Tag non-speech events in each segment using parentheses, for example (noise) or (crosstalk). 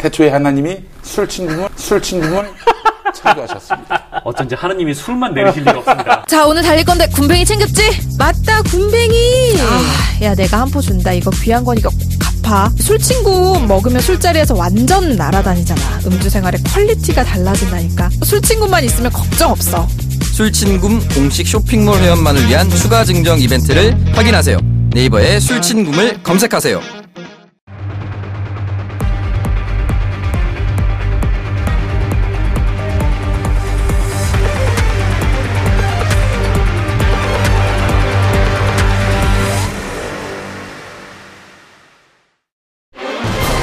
태초에 하나님이 술친굼은, 술친굼은 창조하셨습니다. 어쩐지 하느님이 술만 내리실 리가 없습니다. 자, 오늘 달릴 건데 굼벵이 챙겼지? 맞다, 굼벵이. 아, 야, 내가 한 포 준다. 이거 귀한 거니까 꼭 갚아. 술친굼 먹으면 술자리에서 완전 날아다니잖아. 음주 생활의 퀄리티가 달라진다니까. 술친굼만 있으면 걱정 없어. 술친굼 공식 쇼핑몰 회원만을 위한 추가 증정 이벤트를 확인하세요. 네이버에 술친굼을 검색하세요.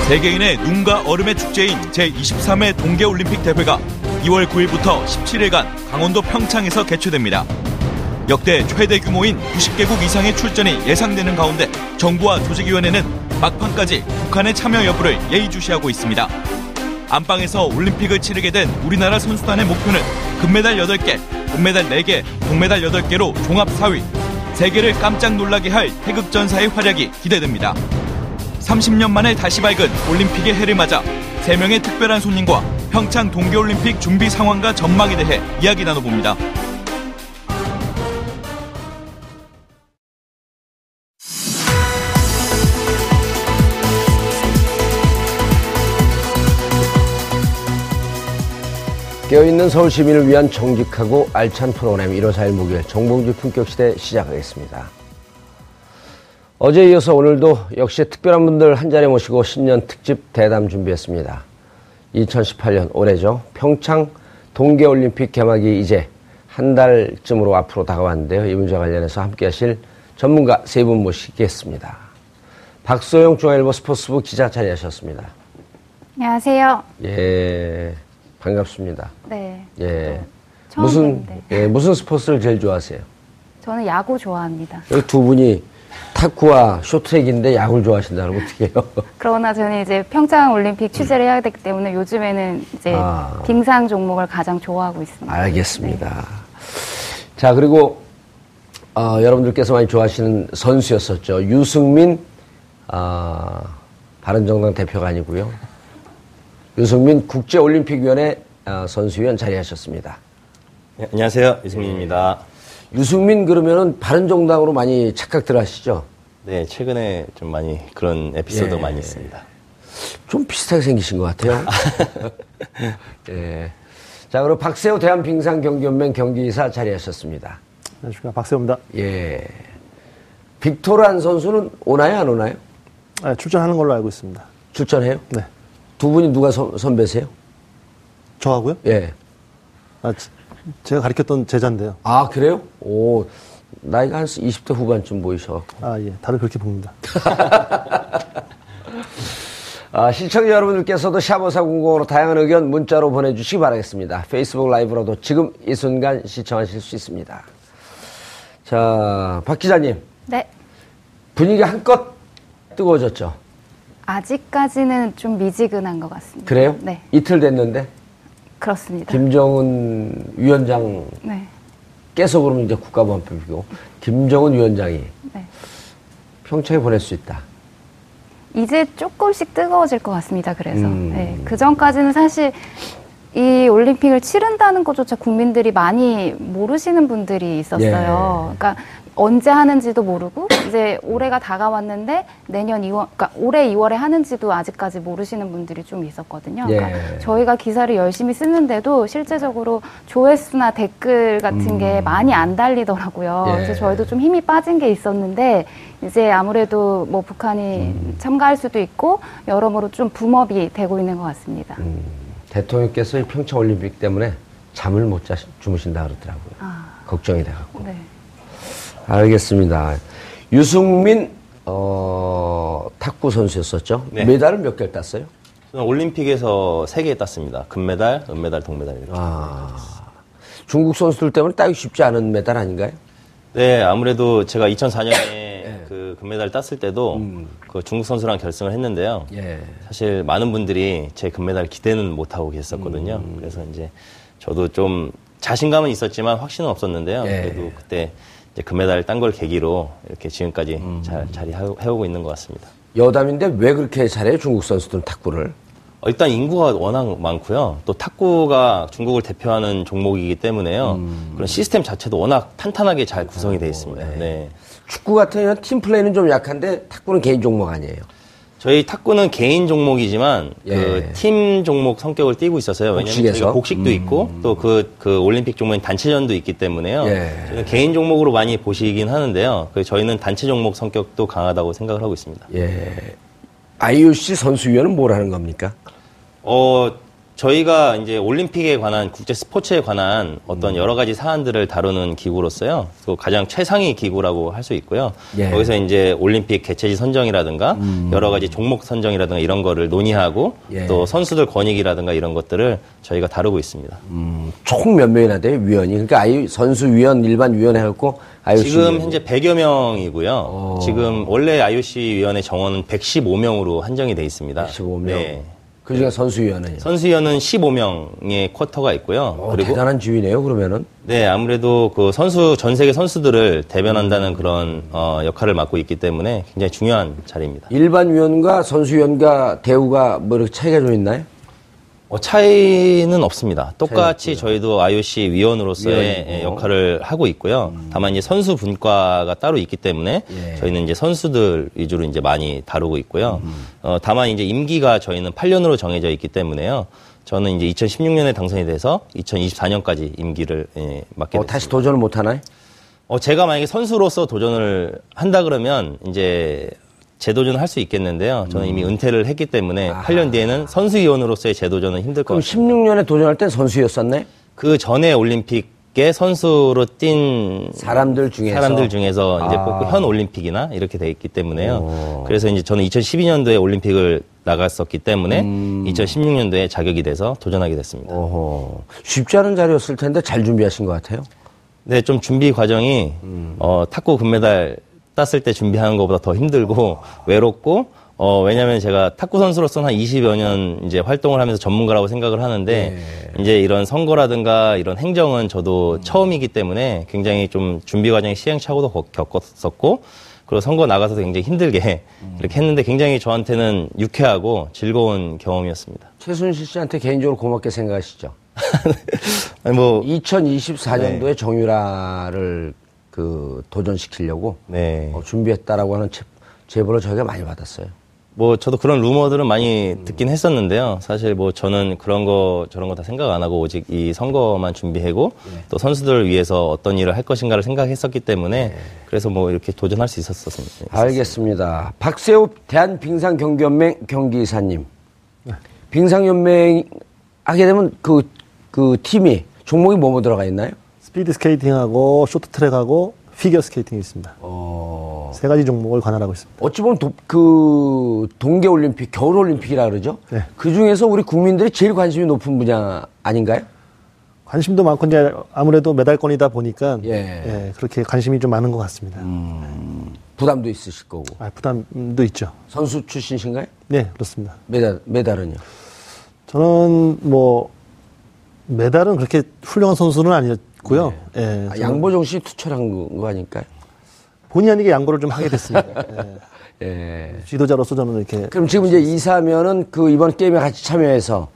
세계인의 눈과 얼음의 축제인 제23회 동계올림픽 대회가 2월 9일부터 17일간 강원도 평창에서 개최됩니다. 역대 최대 규모인 90개국 이상의 출전이 예상되는 가운데 정부와 조직위원회는 막판까지 북한의 참여 여부를 예의주시하고 있습니다. 안방에서 올림픽을 치르게 된 우리나라 선수단의 목표는 금메달 8개, 은메달 4개, 동메달 8개로 종합 4위. 세계를 깜짝 놀라게 할 태극전사의 활약이 기대됩니다. 30년 만에 다시 밝은 올림픽의 해를 맞아 3명의 특별한 손님과 평창 동계올림픽 준비 상황과 전망에 대해 이야기 나눠봅니다. 깨어있는 서울 시민을 위한 정직하고 알찬 프로그램 1호 4일 목요일 정봉주 품격시대 시작하겠습니다. 어제 이어서 오늘도 역시 특별한 분들 한 자리 모시고 신년 특집 대담 준비했습니다. 2018년 올해죠. 평창 동계올림픽 개막이 이제 한 달쯤으로 앞으로 다가왔는데요. 이 문제와 관련해서 함께 하실 전문가 세 분 모시겠습니다. 박소영 중앙일보 스포츠부 기자 자리하셨습니다. 안녕하세요. 예, 반갑습니다. 네. 예. 무슨. 예, 무슨 스포츠를 제일 좋아하세요? 저는 야구 좋아합니다. 여기 두 분이 탁구와 쇼트랙인데 야구를 좋아하신다는 어떻게 해요? (laughs) 그러나 저는 이제 평창 올림픽 취재를 해야 되기 때문에 요즘에는 이제 아. 빙상 종목을 가장 좋아하고 있습니다. 알겠습니다. 자, 그리고, 어, 여러분들께서 많이 좋아하시는 선수였었죠. 유승민, 아, 바른정당 대표가 아니고요. 유승민 국제올림픽위원회 아, 선수위원 자리하셨습니다. 네, 안녕하세요. 유승민입니다. 유승민 그러면은 바른정당으로 많이 착각들 하시죠? 네, 최근에 좀 많이 그런 에피소드가 예. 많이 있습니다. 좀 비슷하게 생기신 것 같아요. (laughs) 예. 자, 그리고 박세호 대한빙상 경기연맹 경기이사 자리하셨습니다. 안녕하십니까. 박세호입니다. 예. 빅토란 선수는 오나요, 안 오나요? 아, 출전하는 걸로 알고 있습니다. 출전해요? 네. 두 분이 누가 선, 선배세요? 저하고요? 예. 아, 지- 제가 가르쳤던 제자인데요. 아, 그래요? 오, 나이가 한 20대 후반쯤 보이셔. 아, 예. 다들 그렇게 봅니다. (laughs) 아, 시청자 여러분들께서도 샤버사공공으로 다양한 의견 문자로 보내주시기 바라겠습니다. 페이스북 라이브로도 지금 이 순간 시청하실 수 있습니다. 자, 박 기자님. 네. 분위기 한껏 뜨거워졌죠? 아직까지는 좀 미지근한 것 같습니다. 그래요? 네. 이틀 됐는데 그렇습니다. 김정은 위원장 네. 깨서 그러면 이제 국가보안법이고 김정은 위원장이 네. 평창에 보낼 수 있다. 이제 조금씩 뜨거워질 것 같습니다. 그래서 음. 네. 그 전까지는 사실 이 올림픽을 치른다는 것조차 국민들이 많이 모르시는 분들이 있었어요. 예. 그러니까 언제 하는지도 모르고 이제 올해가 다가왔는데 내년 2월, 그러니까 올해 2월에 하는지도 아직까지 모르시는 분들이 좀 있었거든요. 그러니까 예. 저희가 기사를 열심히 쓰는데도 실제적으로 조회수나 댓글 같은 게 많이 안 달리더라고요. 음. 예. 그래서 저희도 좀 힘이 빠진 게 있었는데 이제 아무래도 뭐 북한이 음. 참가할 수도 있고 여러모로 좀 붐업이 되고 있는 것 같습니다. 음. 대통령께서 이 평창 올림픽 때문에 잠을 못 자, 주무신다 그러더라고요. 아, 걱정이 돼갖고. 네. 알겠습니다. 유승민, 어, 탁구 선수였었죠? 네. 메달을 몇 개를 땄어요? 올림픽에서 3개 땄습니다. 금메달, 은메달, 동메달 이렇게. 아, 중국 선수들 때문에 따기 쉽지 않은 메달 아닌가요? 네, 아무래도 제가 2004년에 (coughs) 그 금메달 땄을 때도 그 중국 선수랑 결승을 했는데요. 예. 사실 많은 분들이 제 금메달 기대는 못 하고 계셨거든요. 그래서 이제 저도 좀 자신감은 있었지만 확신은 없었는데요. 예. 그래도 그때 이제 금메달 딴 걸 계기로 이렇게 지금까지 잘 자리 해오고 있는 것 같습니다. 여담인데 왜 그렇게 잘해요, 중국 선수들은 탁구를? 어, 일단 인구가 워낙 많고요. 또 탁구가 중국을 대표하는 종목이기 때문에요. 음. 그런 시스템 자체도 워낙 탄탄하게 잘 구성이 되어 있습니다. 네. 축구 같은 경우는 팀 플레이는 좀 약한데 탁구는 개인 종목 아니에요. 저희 탁구는 개인 종목이지만 예. 그팀 종목 성격을 띠고 있어서요. 왜냐하면? 저희가 복식도 있고 또그그 올림픽 종목인 단체전도 있기 때문에요. 예. 개인 종목으로 많이 보시긴 하는데요. 그 저희는 단체 종목 성격도 강하다고 생각을 하고 있습니다. 예. IOC 선수위원은 뭘 하는 겁니까? 어, 저희가 이제 올림픽에 관한 국제 스포츠에 관한 어떤 음. 여러 가지 사안들을 다루는 기구로서요. 또 가장 최상위 기구라고 할 수 있고요. 예. 음. 거기서 이제 올림픽 개최지 선정이라든가 여러 가지 종목 선정이라든가 이런 거를 논의하고 예. 또 선수들 권익이라든가 이런 것들을 저희가 다루고 있습니다. 총몇 명이나 돼요, 위원이? 그러니까 아이 선수 위원, 일반 위원 해갖고 IOC. 지금. 현재 100여 명이고요. 어. 지금 원래 IOC 위원회 정원은 115명으로 한정이 돼 있습니다. 15명. 네. 그 중에 선수위원은. 선수위원은 15명의 쿼터가 있고요. 어, 대단한 지위네요, 그러면은. 네, 아무래도 그 선수 전 세계 선수들을 대변한다는 그런 어, 역할을 맡고 있기 때문에 굉장히 중요한 자리입니다. 일반 위원과 선수위원과 대우가 뭐 이렇게 차이가 좀 있나요? 어, 차이는 없습니다. 똑같이 저희도 IOC 위원으로서의 위원이고. 예, 역할을 하고 있고요. 다만 이제 선수 분과가 따로 있기 때문에 예. 저희는 이제 선수들 위주로 이제 많이 다루고 있고요. 어, 다만 이제 임기가 저희는 8년으로 정해져 있기 때문에요. 저는 이제 2016년에 당선이 돼서 2024년까지 임기를 예, 맡게 어, 됐습니다. 다시 도전을 못 하나요? 어, 제가 만약에 선수로서 도전을 한다 그러면 이제 재도전을 할 수 있겠는데요. 저는 이미 은퇴를 했기 때문에 8년 뒤에는 선수위원으로서의 재도전은 힘들 것 그럼 같아요. 16년에 도전할 땐 선수였었네? 그 전에 올림픽에 선수로 뛴 사람들 중에서? 사람들 중에서 이제 아. 뽑고 현 올림픽이나 이렇게 돼 있기 때문에요. 그래서 이제 저는 2012년도에 올림픽을 나갔었기 때문에 음. 2016년도에 자격이 돼서 도전하게 됐습니다. 어허. 쉽지 않은 자리였을 텐데 잘 준비하신 것 같아요. 네, 좀 준비 과정이 어, 탁구 금메달 땄을 때 준비하는 것보다 더 힘들고 (laughs) 외롭고 어, 왜냐면 제가 탁구 선수로서는 한 20여 년 이제 활동을 하면서 전문가라고 생각을 하는데 이제 이런 선거라든가 이런 행정은 저도 처음이기 때문에 굉장히 좀 준비 과정에 시행착오도 겪- 겪었었고 그리고 선거 나가서도 굉장히 힘들게 이렇게 했는데 굉장히 저한테는 유쾌하고 즐거운 경험이었습니다. 최순실 씨한테 개인적으로 고맙게 생각하시죠? (laughs) 아니 뭐 2024년도에 네. 정유라를 그 도전시키려고 네. 어, 준비했다라고 하는 제, 제보를 저희가 많이 받았어요. 뭐 저도 그런 루머들은 많이 듣긴 했었는데요. 사실 뭐 저는 그런 거 저런 거 다 생각 안 하고 오직 이 선거만 준비하고 또 선수들을 위해서 어떤 일을 할 것인가를 생각했었기 때문에 그래서 뭐 이렇게 도전할 수 있었었습니다. 알겠습니다. 박세호 대한빙상경기연맹 경기이사님. 빙상연맹 하게 되면 그, 그 팀이 종목이 뭐뭐 들어가 있나요? 스피드 스케이팅하고 쇼트트랙하고 피겨 스케이팅이 있습니다. 어, 세 가지 종목을 관할하고 있습니다. 어찌 보면 도, 그 동계 올림픽, 겨울 올림픽이라 그러죠? 네. 그 중에서 우리 국민들이 제일 관심이 높은 분야 아닌가요? 관심도 많고 이제 아무래도 메달권이다 보니까 예. 예, 그렇게 관심이 좀 많은 것 같습니다. 부담도 있으실 거고. 아, 부담도 있죠. 선수 출신이신가요? 네, 그렇습니다. 메달, 메달은요? 저는 뭐 메달은 그렇게 훌륭한 선수는 아니었 고요. 예, 아, 양보정 씨 투철한 거 아닐까요? 본의 아니게 양보를 좀 하게 됐습니다. (laughs) 예. 예. 지도자로서 저는 이렇게 그럼 지금 이제 이사면은 그 이번 게임에 같이 참여해서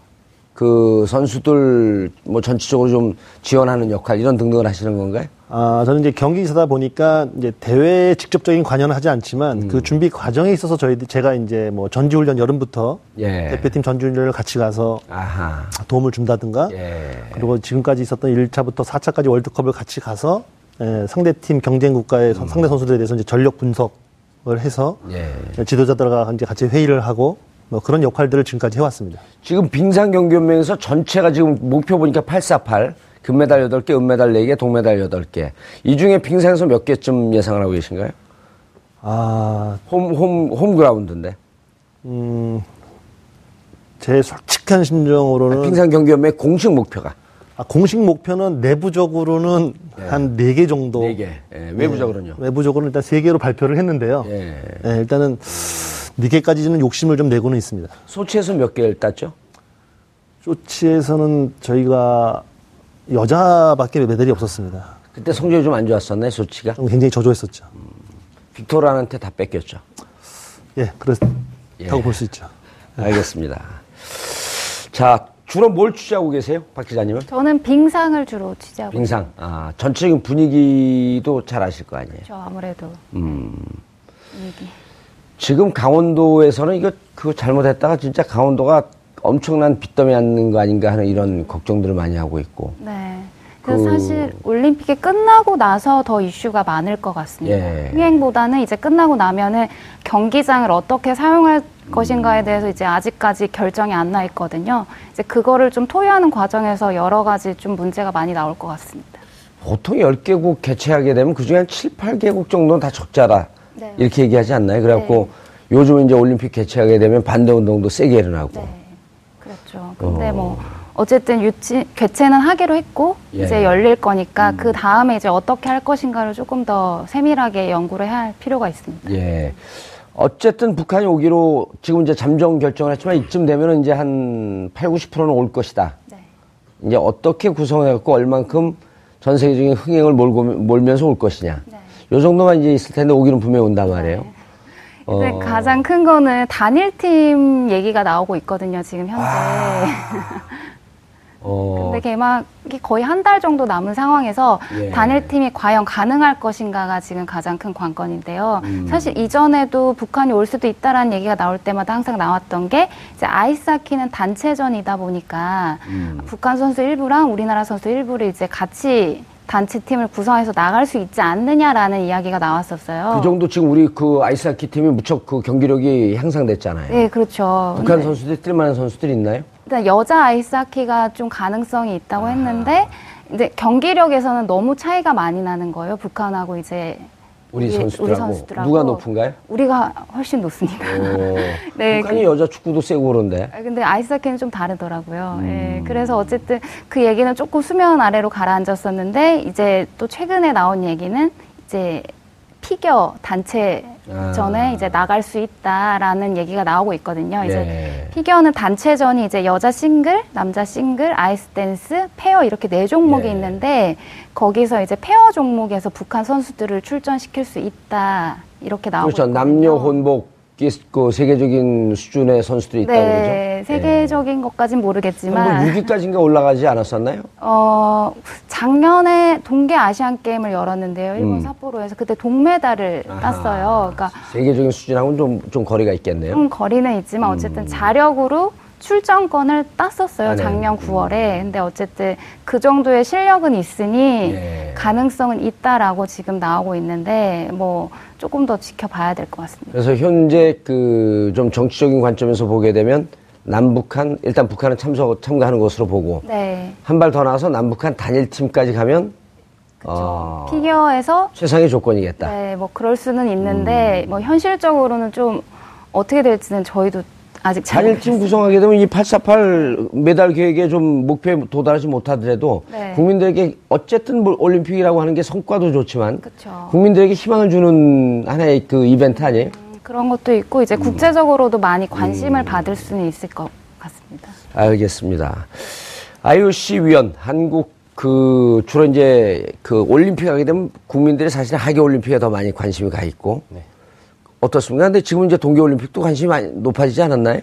그 선수들 뭐 전체적으로 좀 지원하는 역할 이런 등등을 하시는 건가요? 아, 저는 이제 경기이사다 보니까 이제 대회에 직접적인 관여는 하지 않지만 그 준비 과정에 있어서 저희 제가 이제 뭐 전지훈련 여름부터 예. 대표팀 전지훈련을 같이 가서 아하. 도움을 준다든가 예. 그리고 지금까지 있었던 1차부터 4차까지 월드컵을 같이 가서 예, 상대팀 경쟁 국가의 선- 상대 선수들에 대해서 이제 전력 분석을 해서 예. 지도자들과 이제 같이 회의를 하고 뭐 그런 역할들을 지금까지 해왔습니다. 지금 빙상경기연맹에서 전체가 지금 목표 보니까 848 금메달 8개, 은메달 4개, 동메달 8개. 이 중에 빙상에서 몇 개쯤 예상을 하고 계신가요? 아, 홈, 홈, 홈그라운드인데. 음, 제 솔직한 심정으로는 빙상 경기연맹 공식 목표가 아, 공식 목표는 내부적으로는 한네 개 정도. 4개. 예, 외부적으로는요. 네, 외부적으로는 일단 세 개로 발표를 했는데요. 예. 예, 일단은 네 개까지는 욕심을 좀 내고는 있습니다. 소치에서 몇 개를 땄죠? 쇼치에서는 저희가 여자밖에 메달이 없었습니다. 그때 성적이 좀 안 좋았었나요, 소치가? 좀 굉장히 저조했었죠. 빅토르한테 다 뺏겼죠. 예, 그렇다고 볼수 있죠. 알겠습니다. 자, 주로 뭘 취재하고 계세요? 박 기자님은? 저는 빙상을 주로 취재하고 빙상. 아, 전체적인 분위기도 잘 아실 거 아니에요? 있죠. 아무래도 음. 분위기. 지금 강원도에서는 이거 그거 잘못했다가 진짜 강원도가 엄청난 빚더미 앉는 거 아닌가 하는 이런 걱정들을 많이 하고 있고. 네. 그래서 그- 사실 올림픽이 끝나고 나서 더 이슈가 많을 것 같습니다. 예. 흥행보다는 이제 끝나고 나면은 경기장을 어떻게 사용할 것인가에 대해서 이제 아직까지 결정이 안 나 있거든요. 이제 그거를 좀 토의하는 과정에서 여러 가지 좀 문제가 많이 나올 것 같습니다. 보통 10개국 개최하게 되면 그중에 한 7, 8개국 정도는 다 적자라. 네. 이렇게 얘기하지 않나요? 그래갖고 요즘 이제 올림픽 개최하게 되면 반대 운동도 세게 일어나고. 네. 근데 뭐 어쨌든 유치 개최는 하기로 했고 예. 이제 열릴 거니까 그 다음에 이제 어떻게 할 것인가를 조금 더 세밀하게 연구를 해야 할 필요가 있습니다. 예. 어쨌든 북한이 오기로 지금 이제 잠정 결정을 했지만 이쯤 되면은 이제 한 8, 90%는 올 것이다. 네. 이제 어떻게 구성해갖고 얼만큼 전 세계적인 흥행을 몰고, 몰면서 올 것이냐. 네. 요 정도만 이제 있을 텐데 오기는 분명히 온단 말이에요. 근데 어. 가장 큰 거는 단일팀 얘기가 나오고 있거든요, 지금 현재. (laughs) 어, 근데 개막이 거의 한 달 정도 남은 상황에서 예. 단일팀이 과연 가능할 것인가가 지금 가장 큰 관건인데요. 음. 사실 이전에도 북한이 올 수도 있다라는 얘기가 나올 때마다 항상 나왔던 게 이제 아이스하키는 단체전이다 보니까 음. 북한 선수 일부랑 우리나라 선수 일부를 이제 같이 단체 팀을 구성해서 나갈 수 있지 않느냐라는 이야기가 나왔었어요. 그 정도 지금 우리 그 아이스하키 팀이 무척 그 경기력이 향상됐잖아요. 네, 그렇죠. 북한 근데 선수들이 뛸만한 선수들이 있나요? 일단 여자 아이스하키가 좀 가능성이 있다고 했는데 이제 경기력에서는 너무 차이가 많이 나는 거예요. 북한하고 이제 우리, 우리- 선수들하고. 우리 선수들하고. 누가 높은가요? 우리가 훨씬 높습니다. 어, (laughs) 네, 북한이 여자 축구도 세고 그런데. 아, 근데 아이스하키는 좀 다르더라고요. 음. 예, 그래서 어쨌든 그 얘기는 조금 수면 아래로 가라앉았었는데 이제 또 최근에 나온 얘기는 이제 피겨 단체전에 아. 이제 나갈 수 있다라는 얘기가 나오고 있거든요. 이제 예. 피겨는 단체전이 이제 여자 싱글, 남자 싱글, 아이스 댄스, 페어 이렇게 네 종목이 예. 있는데 거기서 이제 페어 종목에서 북한 선수들을 출전시킬 수 있다 이렇게 나오고 그렇죠. 있거든요. 남녀 혼복 그 세계적인 수준의 선수들이 있다는 네, 거죠. 예. 세계적인 것까진 뭐 모르겠지만 6위까지인가 올라가지 않았었나요? 어, 작년에 동계 아시안 게임을 열었는데요. 일본 음. 삿포로에서 그때 동메달을 아하. 땄어요. 그러니까 세계적인 수준하고는 좀, 좀 거리가 있겠네요. 좀 거리는 있지만 음. 어쨌든 자력으로 출전권을 땄었어요. 아, 네. 작년 9월에. 근데 어쨌든 그 정도의 실력은 있으니 예. 가능성은 있다라고 지금 나오고 있는데 뭐 조금 더 지켜봐야 될 것 같습니다. 그래서 현재 그 좀 정치적인 관점에서 보게 되면 남북한 일단 북한은 참석 참가하는 것으로 보고 네. 한 발 더 나와서 남북한 단일 팀까지 가면 어, 피겨에서 최상의 조건이겠다. 네, 뭐 그럴 수는 음. 있는데 뭐 현실적으로는 좀 어떻게 될지는 저희도 아직 잘 단일팀. 구성하게 되면 이 848 메달 계획에 좀 목표에 도달하지 못하더라도 네. 국민들에게 어쨌든 뭐 올림픽이라고 하는 게 성과도 좋지만 그쵸. 국민들에게 희망을 주는 하나의 그 이벤트 아니에요? 그런 것도 있고 음. 이제 국제적으로도 많이 관심을 받을 수는 있을 것 같습니다. 알겠습니다. IOC 위원 한국 그 주로 이제 그 올림픽 하게 되면 국민들이 사실 하계 올림픽에 더 많이 관심이 가 있고 네. 어떻습니까? 근데 지금 이제 동계 올림픽도 관심이 많이 높아지지 않았나요?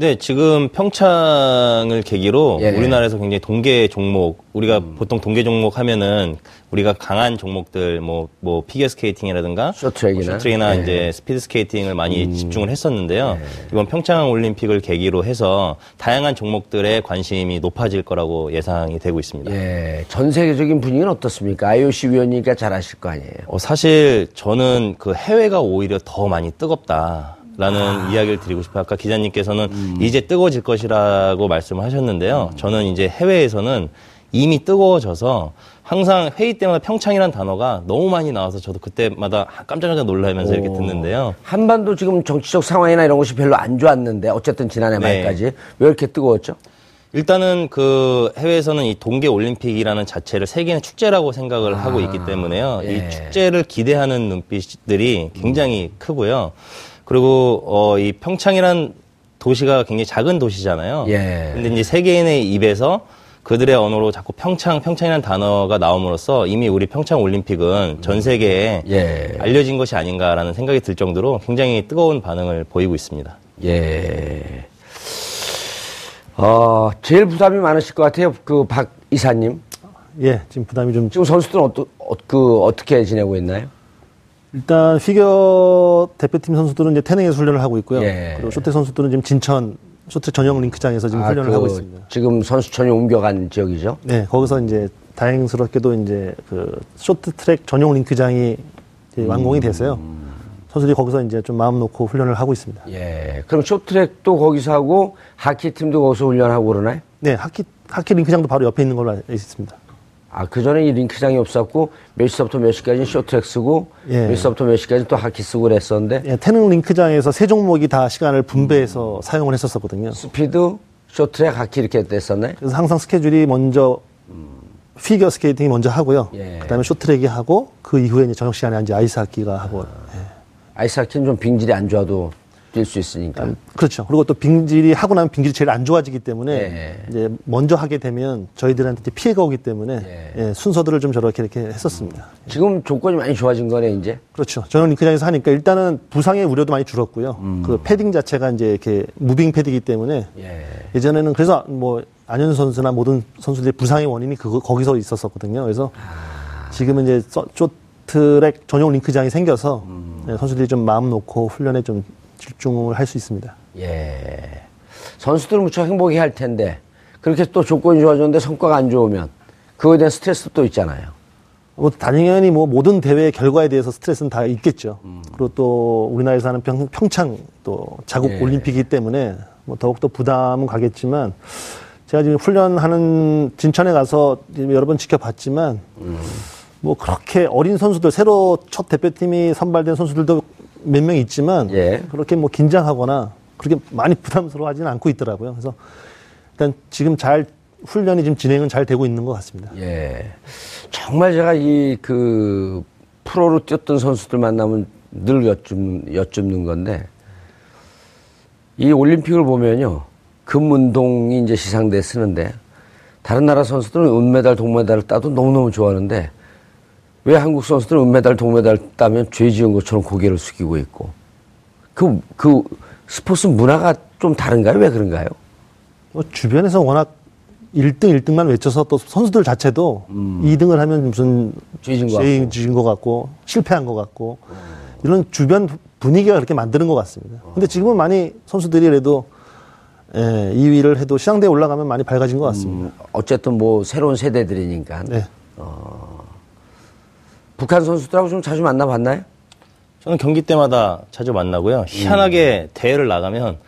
네, 지금 평창을 계기로 예. 음. 우리나라에서 굉장히 동계 종목, 우리가 보통 동계 종목 하면은 우리가 강한 종목들, 뭐, 뭐, 피겨 스케이팅이라든가, 쇼트트랙이나. 뭐 쇼트트랙이나 예. 음. 이제 스피드 스케이팅을 많이 집중을 했었는데요. 이번 평창 올림픽을 계기로 해서 다양한 종목들의 관심이 높아질 거라고 예상이 되고 있습니다. 예, 전 세계적인 분위기는 어떻습니까? IOC 위원이니까 잘 아실 거 아니에요. 어, 사실 저는 그 해외가 오히려 더 많이 뜨겁다. 라는 이야기를 드리고 싶어요. 아까 기자님께서는 이제 뜨거워질 것이라고 말씀을 하셨는데요. 저는 이제 해외에서는 이미 뜨거워져서 항상 회의 때마다 평창이라는 단어가 너무 많이 나와서 저도 그때마다 깜짝깜짝 놀라면서 이렇게 듣는데요. 한반도 지금 정치적 상황이나 이런 것이 별로 안 좋았는데 어쨌든 지난해 네. 말까지 왜 이렇게 뜨거웠죠? 일단은 그 해외에서는 이 동계 올림픽이라는 자체를 세계의 축제라고 생각을 하고 있기 때문에요. 예. 이 축제를 기대하는 눈빛들이 굉장히 크고요. 그리고 어 이 평창이란 도시가 굉장히 작은 도시잖아요. 예. 근데 이제 세계인의 입에서 그들의 언어로 자꾸 평창, 평창이라는 단어가 나옴으로써 이미 우리 평창 올림픽은 전 세계에 예. 알려진 것이 아닌가라는 생각이 들 정도로 굉장히 뜨거운 반응을 보이고 있습니다. 예. 어, 제일 부담이 많으실 것 같아요. 그 박 이사님. 예, 지금 부담이 좀 지금 선수들은 어떠, 어, 그 어떻게 지내고 있나요? 일단 피겨 대표팀 선수들은 이제 태능에서 훈련을 하고 있고요. 예. 그리고 쇼트랙 선수들은 지금 진천 쇼트랙 전용 링크장에서 지금 아, 훈련을 그 하고 있습니다. 지금 선수촌이 옮겨간 지역이죠. 네, 거기서 이제 다행스럽게도 이제 그 쇼트 트랙 전용 링크장이 이제 완공이 돼서요. 선수들이 거기서 이제 좀 마음 놓고 훈련을 하고 있습니다. 예. 그럼 쇼트랙도 거기서 하고 하키 팀도 거기서 훈련하고 그러나요? 네, 하키 하키 링크장도 바로 옆에 있는 걸로 알고 있습니다. 아, 그 전에 이 링크장이 없었고, 몇 시부터 몇 시까지는 쇼트랙 쓰고, 예. 몇 시부터 몇 시까지는 또 하키 쓰고 그랬었는데, 예, 태릉 링크장에서 세 종목이 다 시간을 분배해서 사용을 했었거든요. 스피드, 쇼트랙, 하키 이렇게 됐었네? 그래서 항상 스케줄이 먼저 피겨 스케이팅이 먼저 하고요. 예. 그 다음에 쇼트랙이 하고 그 이후에 이제 저녁 시간에 이제 아이스 하키가 하고. 예. 아이스 하키는 좀 빙질이 안 좋아도 뛸수 있으니까. 그렇죠. 그리고 또 빙질이 하고 나면 빙질이 제일 안 좋아지기 때문에 예. 이제 먼저 하게 되면 저희들한테 이제 피해가 오기 때문에 예. 예, 순서들을 좀 저렇게 이렇게 했었습니다. 지금 조건이 많이 좋아진 거네, 이제. 그렇죠. 저는 링크장에서 하니까 일단은 부상의 우려도 많이 줄었고요. 그 패딩 자체가 이제 이렇게 moving pad이기 때문에 예. 예전에는 그래서 뭐 안현 선수나 모든 선수들의 부상의 원인이 그 거기서 있었었거든요. 그래서 지금은 이제 서- 쇼트랙 전용 링크장이 생겨서 네, 선수들이 좀 마음 놓고 훈련에 좀 집중을 할 수 있습니다. 예. 선수들은 무척 행복해 할 텐데, 그렇게 또 조건이 좋아졌는데 성과가 안 좋으면, 그거에 대한 스트레스도 또 있잖아요. 뭐 당연히 뭐 모든 대회 결과에 대해서 스트레스는 다 있겠죠. 그리고 또 우리나라에서 하는 평, 평창 또 자국 예. 올림픽이기 때문에 뭐 더욱더 부담은 가겠지만 제가 지금 훈련하는 진천에 가서 여러 번 지켜봤지만 뭐 그렇게 어린 선수들 새로 첫 대표팀이 선발된 선수들도 몇 명 있지만 예. 그렇게 뭐 긴장하거나 그렇게 많이 부담스러워하지는 않고 있더라고요. 그래서 일단 지금 잘 훈련이 지금 진행은 잘 되고 있는 것 같습니다. 예. 정말 제가 이 그 프로로 뛰었던 선수들 만나면 늘 여쭙는, 여쭙는 건데 이 올림픽을 보면요. 금운동이 이제 시상대 쓰는데 다른 나라 선수들은 은메달, 동메달을 따도 너무너무 좋아하는데 왜 한국 선수들은 은메달, 동메달 따면 죄 지은 것처럼 고개를 숙이고 있고 그, 그 스포츠 문화가 좀 다른가요? 왜 그런가요? 뭐 주변에서 워낙 1등, 1등만 외쳐서 또 선수들 자체도 2등을 하면 무슨 죄진 것 것 같고 실패한 것 같고 이런 주변 분위기가 그렇게 만드는 것 같습니다. 근데 지금은 많이 선수들이 그래도 예, 2위를 해도 시상대에 올라가면 많이 밝아진 것 같습니다. 어쨌든 뭐 새로운 세대들이니까 네. 북한 선수들하고 좀 자주 만나봤나요? 저는 경기 때마다 자주 만나고요. 희한하게 대회를 나가면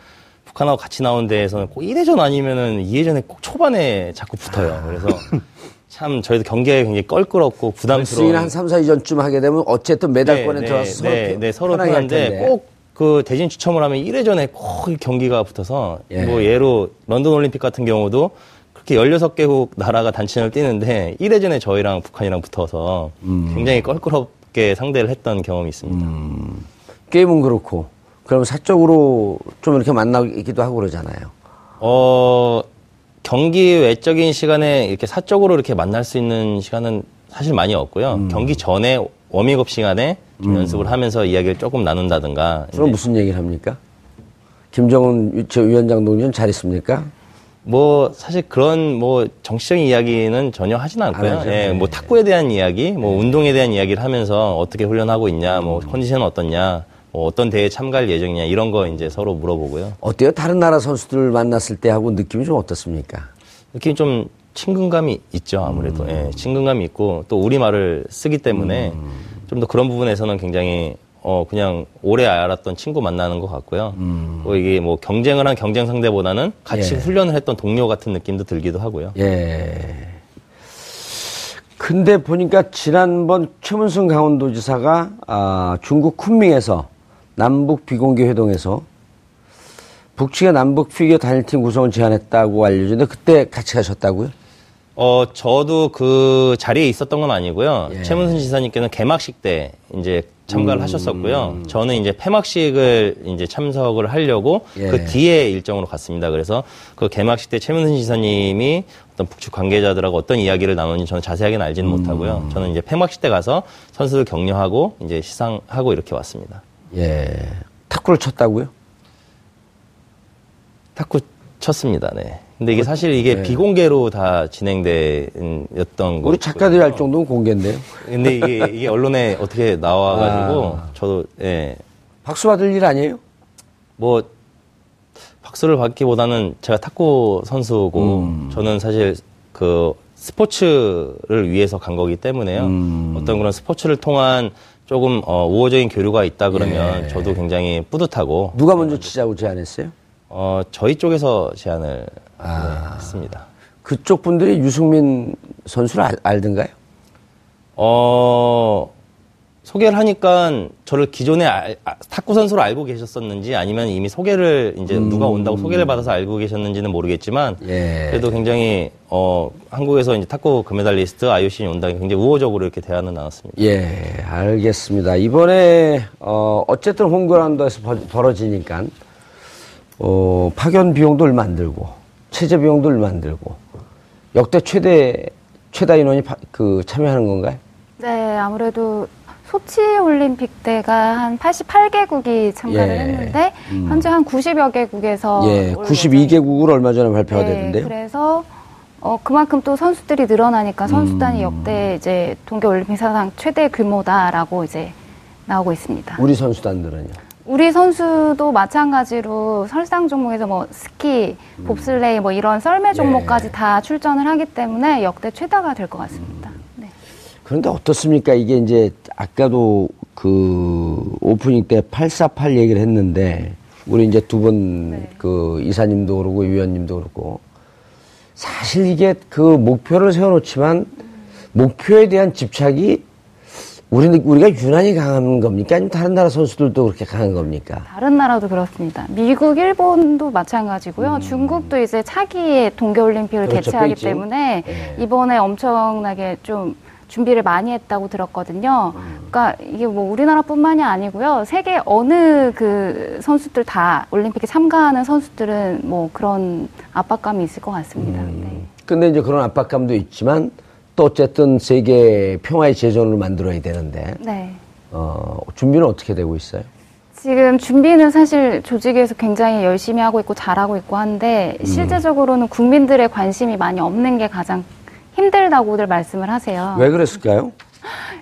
북한하고 같이 나온 대회에서는 꼭 1회전 아니면은 2회전에 꼭 초반에 자꾸 붙어요. 그래서 (laughs) 참 저희도 경기가 굉장히 껄끄럽고 부담스러운 한 3, 4위전쯤 하게 되면 어쨌든 메달권에 네, 들어가서 네, 서로, 네, 네, 서로 편하게 할 편한데. 꼭 그 대진 추첨을 하면 1회전에 꼭 경기가 붙어서 예. 뭐 예로 런던 올림픽 같은 경우도 그렇게 16개국 나라가 단체전을 뛰는데 1회전에 저희랑 북한이랑 붙어서 음. 굉장히 껄끄럽게 상대를 했던 경험이 있습니다. 게임은 그렇고 그럼 사적으로 좀 이렇게 만나기도 하고 그러잖아요. 어, 경기 외적인 시간에 이렇게 사적으로 이렇게 만날 수 있는 시간은 사실 많이 없고요. 음. 경기 전에 워밍업 시간에 좀 연습을 하면서 이야기를 조금 나눈다든가. 그럼 무슨 얘기를 합니까? 김정은 위- 위원장 동지는 잘 있습니까? 뭐 사실 그런 뭐 정치적인 이야기는 전혀 하진 않고요. 예, 네. 뭐 탁구에 대한 이야기, 뭐 운동에 대한 이야기를 하면서 어떻게 훈련하고 있냐, 뭐 음. 컨디션은 어떻냐, 뭐 어떤 대회에 참가할 예정이냐 이런 거 이제 서로 물어보고요. 어때요? 다른 나라 선수들 만났을 때 하고 느낌이 좀 어떻습니까? 느낌이 좀 친근감이 있죠 아무래도 예, 친근감이 있고 또 우리 말을 쓰기 때문에 좀더 그런 부분에서는 굉장히 어 그냥 오래 알았던 친구 만나는 것 같고요. 뭐 이게 뭐 경쟁을 한 경쟁 상대보다는 같이 예. 훈련을 했던 동료 같은 느낌도 들기도 하고요. 예. 근데 보니까 지난번 최문순 강원도지사가 아, 중국 쿤밍에서 남북 비공개 회동에서 북측의 남북 피겨 단일팀 구성을 제안했다고 알려졌는데 그때 같이 가셨다고요? 어, 저도 그 자리에 있었던 건 아니고요. 예. 최문순 지사님께는 개막식 때 이제 참가를 하셨었고요. 저는 이제 폐막식을 이제 참석을 하려고 예. 그 뒤에 일정으로 갔습니다. 그래서 그 개막식 때 최문순 지사님이 어떤 북측 관계자들하고 어떤 이야기를 나누는지 저는 자세하게는 알지는 못하고요. 저는 이제 폐막식 때 가서 선수들 격려하고 이제 시상하고 이렇게 왔습니다. 예. 탁구를 쳤다고요? 탁구 쳤습니다. 네. 근데 이게 사실 이게 비공개로 다 진행된 였던 거. 우리 작가들이 할 정도는 공개인데요. 근데 이게 이게 언론에 어떻게 나와가지고 저도 예. 박수 받을 일 아니에요? 뭐 박수를 받기보다는 제가 탁구 선수고 저는 사실 그 스포츠를 위해서 간 거기 때문에요. 어떤 그런 스포츠를 통한 조금 어, 우호적인 교류가 있다 그러면 저도 굉장히 뿌듯하고 누가 먼저 치자고 제안했어요? 어, 저희 쪽에서 제안을 네, 했습니다. 그쪽 분들이 유승민 선수를 알, 알던가요? 어, 소개를 하니까 저를 기존에 알- 아, 탁구 선수로 알고 계셨었는지 아니면 이미 소개를 이제 누가 온다고 소개를 받아서 알고 계셨는지는 모르겠지만 예. 그래도 굉장히 어, 한국에서 이제 탁구 금메달리스트 IOC에 온다는 굉장히 우호적으로 이렇게 대화는 나눴습니다. 예, 알겠습니다. 이번에 어, 어쨌든 홈그라운드에서 벌- 벌어지니까 어, 파견 비용도 얼마 안 들고 체제 비용도 얼마 안 들고 역대 최대 최다 인원이 파- 그 참여하는 건가요? 네, 아무래도 소치 올림픽 때가 한 88개국이 참가를 예. 했는데 현재 한 90여 개국에서 예, 올 92개국으로 얼마 전에 발표가 네, 됐는데요. 그래서 어, 그만큼 또 선수들이 늘어나니까 선수단이 음. 역대 이제 동계 올림픽 사상 최대 규모다라고 이제 나오고 있습니다. 우리 선수단들은요. 우리 선수도 마찬가지로 설상 종목에서 뭐 스키, 봅슬레이 뭐 이런 썰매 종목까지 다 출전을 하기 때문에 역대 최다가 될 것 같습니다. 네. 그런데 어떻습니까? 이게 이제 아까도 그 오프닝 때 848 얘기를 했는데 우리 이제 두 분그 이사님도 그러고 위원님도 그렇고 사실 이게 그 목표를 세워놓지만 목표에 대한 집착이 우리 우리가 유난히 강한 겁니까? 아니면 다른 나라 선수들도 그렇게 강한 겁니까? 다른 나라도 그렇습니다. 미국, 일본도 마찬가지고요. 중국도 이제 차기에 동계올림픽을 음. 그렇죠, 개최하기 베이징. 때문에 네. 이번에 엄청나게 좀 준비를 많이 했다고 들었거든요. 음. 그러니까 이게 뭐 우리나라뿐만이 아니고요. 세계 어느 그 선수들 다 올림픽에 참가하는 선수들은 뭐 그런 압박감이 있을 것 같습니다. 음. 네. 근데 이제 그런 압박감도 있지만 또 어쨌든 세계 평화의 제전을 만들어야 되는데 네. 어, 준비는 어떻게 되고 있어요? 지금 준비는 사실 조직에서 굉장히 열심히 하고 있고 잘하고 있고 한데 음. 실제적으로는 국민들의 관심이 많이 없는 게 가장 힘들다고들 말씀을 하세요. 왜 그랬을까요?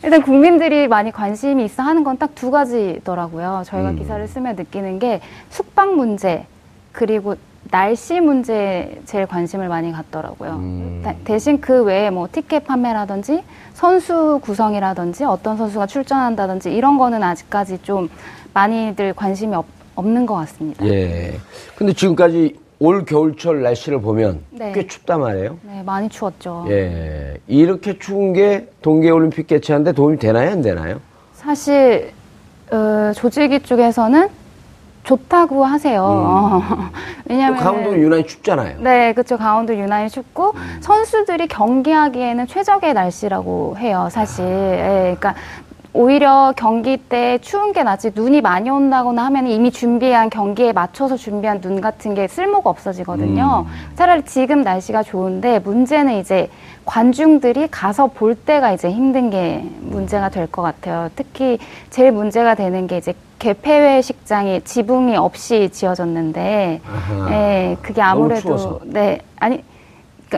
일단 국민들이 많이 관심이 있어 하는 건 딱 두 가지더라고요. 저희가 음. 기사를 쓰면 느끼는 게 숙박 문제 그리고 날씨 문제에 제일 관심을 많이 갖더라고요. 음. 다- 대신 그 외에 뭐 티켓 판매라든지 선수 구성이라든지 어떤 선수가 출전한다든지 이런 거는 아직까지 좀 많이들 관심이 없, 없는 것 같습니다. 예. 근데 지금까지 올 겨울철 날씨를 보면 네. 꽤 춥단 말이에요. 네, 많이 추웠죠. 예. 이렇게 추운 게 동계올림픽 개최하는데 도움이 되나요, 안 되나요? 사실 어, 조직위 쪽에서는 좋다고 하세요. (laughs) 왜냐하면 또 강원도는 유난히 춥잖아요. 네, 그렇죠. 강원도 유난히 춥고 선수들이 경기하기에는 최적의 날씨라고 해요. 사실. 예, 그러니까 오히려 경기 때 추운 게 낫지 눈이 많이 온다거나 하면 이미 준비한 경기에 맞춰서 준비한 눈 같은 게 쓸모가 없어지거든요. 차라리 지금 날씨가 좋은데 문제는 이제 관중들이 가서 볼 때가 이제 힘든 게 문제가 될 것 같아요. 특히 제일 문제가 되는 게 이제 개폐회식장이 지붕이 없이 지어졌는데, 아하. 예, 그게 아무래도. 네 아니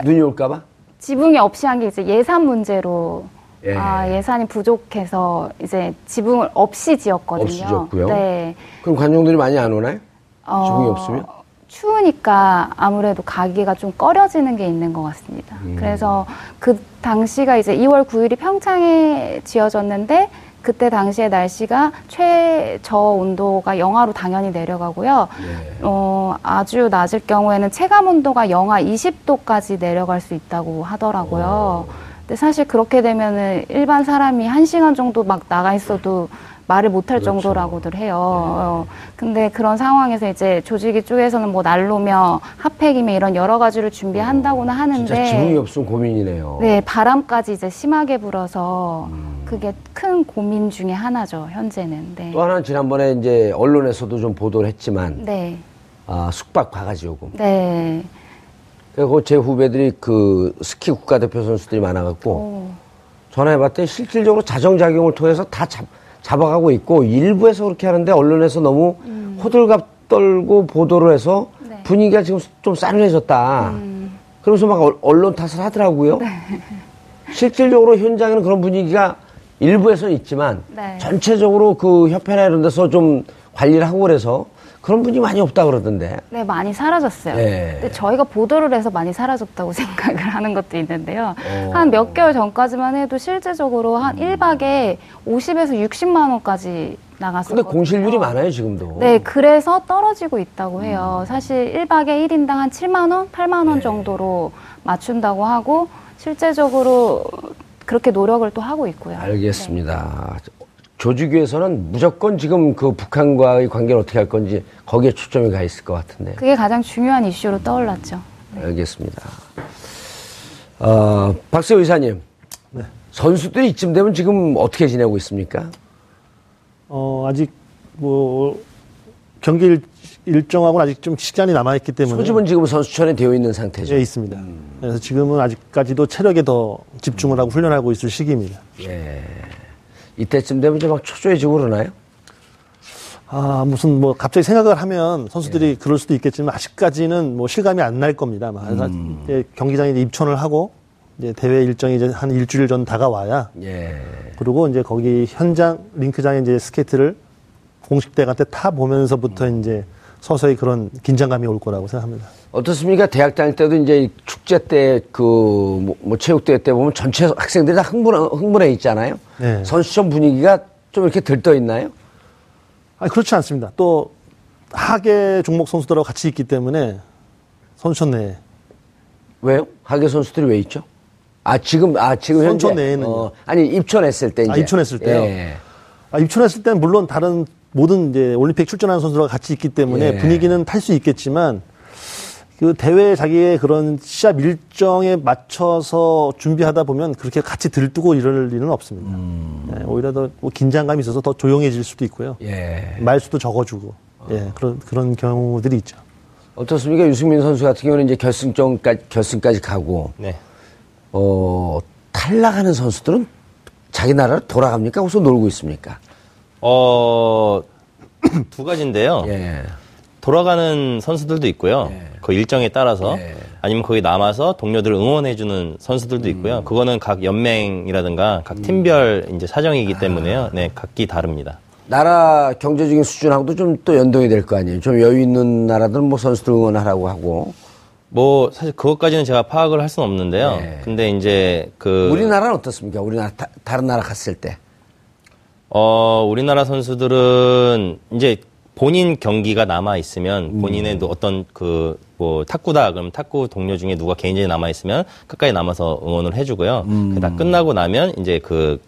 눈이 올까봐? 지붕이 없이 한 게 이제 예산 문제로 예. 아 예산이 부족해서 이제 지붕을 없이 지었거든요. 없이 지었고요. 네. 그럼 관중들이 많이 안 오나요? 어, 지붕이 없으면? 추우니까 아무래도 가기가 좀 꺼려지는 게 있는 것 같습니다. 음. 그래서 그 당시가 이제 2월 9일이 평창에 지어졌는데 그때 당시에 날씨가 최저 온도가 영하로 당연히 내려가고요. 네. 어, 아주 낮을 경우에는 체감 온도가 영하 20도까지 내려갈 수 있다고 하더라고요. 근데 사실 그렇게 되면은 일반 사람이 한 시간 정도 막 나가 있어도 말을 못할 그렇죠. 정도라고들 해요. 어, 근데 그런 상황에서 이제 조직위 쪽에서는 뭐 난로며 핫팩이며 이런 여러 가지를 준비한다고는 하는데 진짜 지붕이 없으면 고민이네요. 네, 바람까지 이제 심하게 불어서 음. 그게 큰 고민 중에 하나죠, 현재는. 네. 또 하나는 지난번에 이제 언론에서도 좀 보도를 했지만 네. 아, 숙박 바가지 요금. 네. 그리고 제 후배들이 그 스키 국가대표 선수들이 많아갖고 오. 전화해봤더니 실질적으로 자정작용을 통해서 다 잡, 잡아가고 있고 일부에서 그렇게 하는데 언론에서 너무 호들갑 떨고 보도를 해서 네. 분위기가 지금 좀 싸늘해졌다. 그러면서 막 얼- 언론 탓을 하더라고요. 네. 실질적으로 현장에는 그런 분위기가 일부에서는 있지만 네. 전체적으로 그 협회나 이런 데서 좀 관리를 하고 그래서 그런 분이 많이 없다 그러던데. 네, 많이 사라졌어요. 네. 근데 저희가 보도를 해서 많이 사라졌다고 (laughs) 생각을 하는 것도 있는데요. 어. 한몇 개월 전까지만 해도 실제적으로 한 1박에 50에서 60만 원까지 나갔었거든요. 근데 공실률이 많아요, 지금도. 네, 그래서 떨어지고 있다고 해요. 사실 1박에 1인당 한 7만 원, 8만 원 정도로 맞춘다고 하고 실제적으로 그렇게 노력을 또 하고 있고요. 알겠습니다. 조직위에서는 무조건 지금 그 북한과의 관계를 어떻게 할 건지 거기에 초점이 가 있을 것 같은데. 그게 가장 중요한 이슈로 떠올랐죠. 알겠습니다. 어, 박세 의사님. 선수들이 이쯤 되면 지금 어떻게 지내고 있습니까? 어, 아직 뭐 경기 일- 일정하고는 아직 좀 시간이 남아있기 때문에 소집은 지금 선수촌에 되어 있는 상태죠. 예, 있습니다. 그래서 지금은 아직까지도 체력에 더 집중을 하고 훈련하고 있을 시기입니다. 예. 이때쯤 되면 이제 막 초조해지고 그러나요? 아, 무슨 뭐 갑자기 생각을 하면 선수들이 그럴 수도 있겠지만 아직까지는 뭐 실감이 안 날 겁니다. 이제 경기장에 이제 입촌을 하고 이제 대회 일정이 이제 한 일주일 전 다가와야 예. 그리고 이제 거기 현장 링크장에 이제 스케이트를 공식 대회 때타 보면서부터 이제 서서히 그런 긴장감이 올 거라고 생각합니다. 어떻습니까? 대학 다닐 때도 이제 축제 때, 그, 뭐, 뭐 체육대회 때 보면 전체 학생들이 다 흥분해, 흥분해 있잖아요. 네. 선수촌 분위기가 좀 이렇게 들떠 있나요? 아니, 그렇지 않습니다. 또 하계 종목 선수들하고 같이 있기 때문에 선수촌 내에 왜요? 하계 선수들이 왜 있죠? 아, 지금, 아, 지금 현재. 선촌 내에는요. 어, 아니, 입촌했을 때 이제. 아, 입촌했을 때요? 예. 아, 입촌했을 때는 물론 다른 모든 이제 올림픽 출전하는 선수들과 같이 있기 때문에 예. 분위기는 탈 수 있겠지만 그 대회 자기의 그런 시합 일정에 맞춰서 준비하다 보면 그렇게 같이 들뜨고 이럴 일은 없습니다. 예, 오히려 더 뭐 긴장감이 있어서 더 조용해질 수도 있고요. 예. 말수도 적어주고 예, 그런 그런 경우들이 있죠. 어떻습니까? 유승민 선수 같은 경우는 이제 결승전까지, 결승까지 가고, 네. 어, 탈락하는 선수들은 자기 나라로 돌아갑니까? 거기서 놀고 있습니까? 어, (clears throat) 두 가지인데요. 예. 돌아가는 선수들도 있고요. 그 일정에 따라서 예. 아니면 거기 남아서 동료들을 응원해주는 선수들도 있고요. 음. 그거는 각 연맹이라든가 각 팀별 이제 사정이기 아. 때문에요. 네, 각기 다릅니다. 나라 경제적인 수준하고도 좀 또 연동이 될 거 아니에요. 좀 여유 있는 나라들은 뭐 선수들 응원하라고 하고. 뭐 사실 그것까지는 제가 파악을 할 수는 없는데요. 네. 근데 이제 그 우리나라는 어떻습니까? 우리나라, 다, 다른 나라 갔을 때. 어, 우리나라 선수들은 이제 본인 경기가 남아 있으면 본인의 또 어떤 그 뭐 탁구다 그럼 탁구 동료 중에 누가 개인전에 남아 있으면 끝까지 남아서 응원을 해주고요. 그다 끝나고 나면 이제 그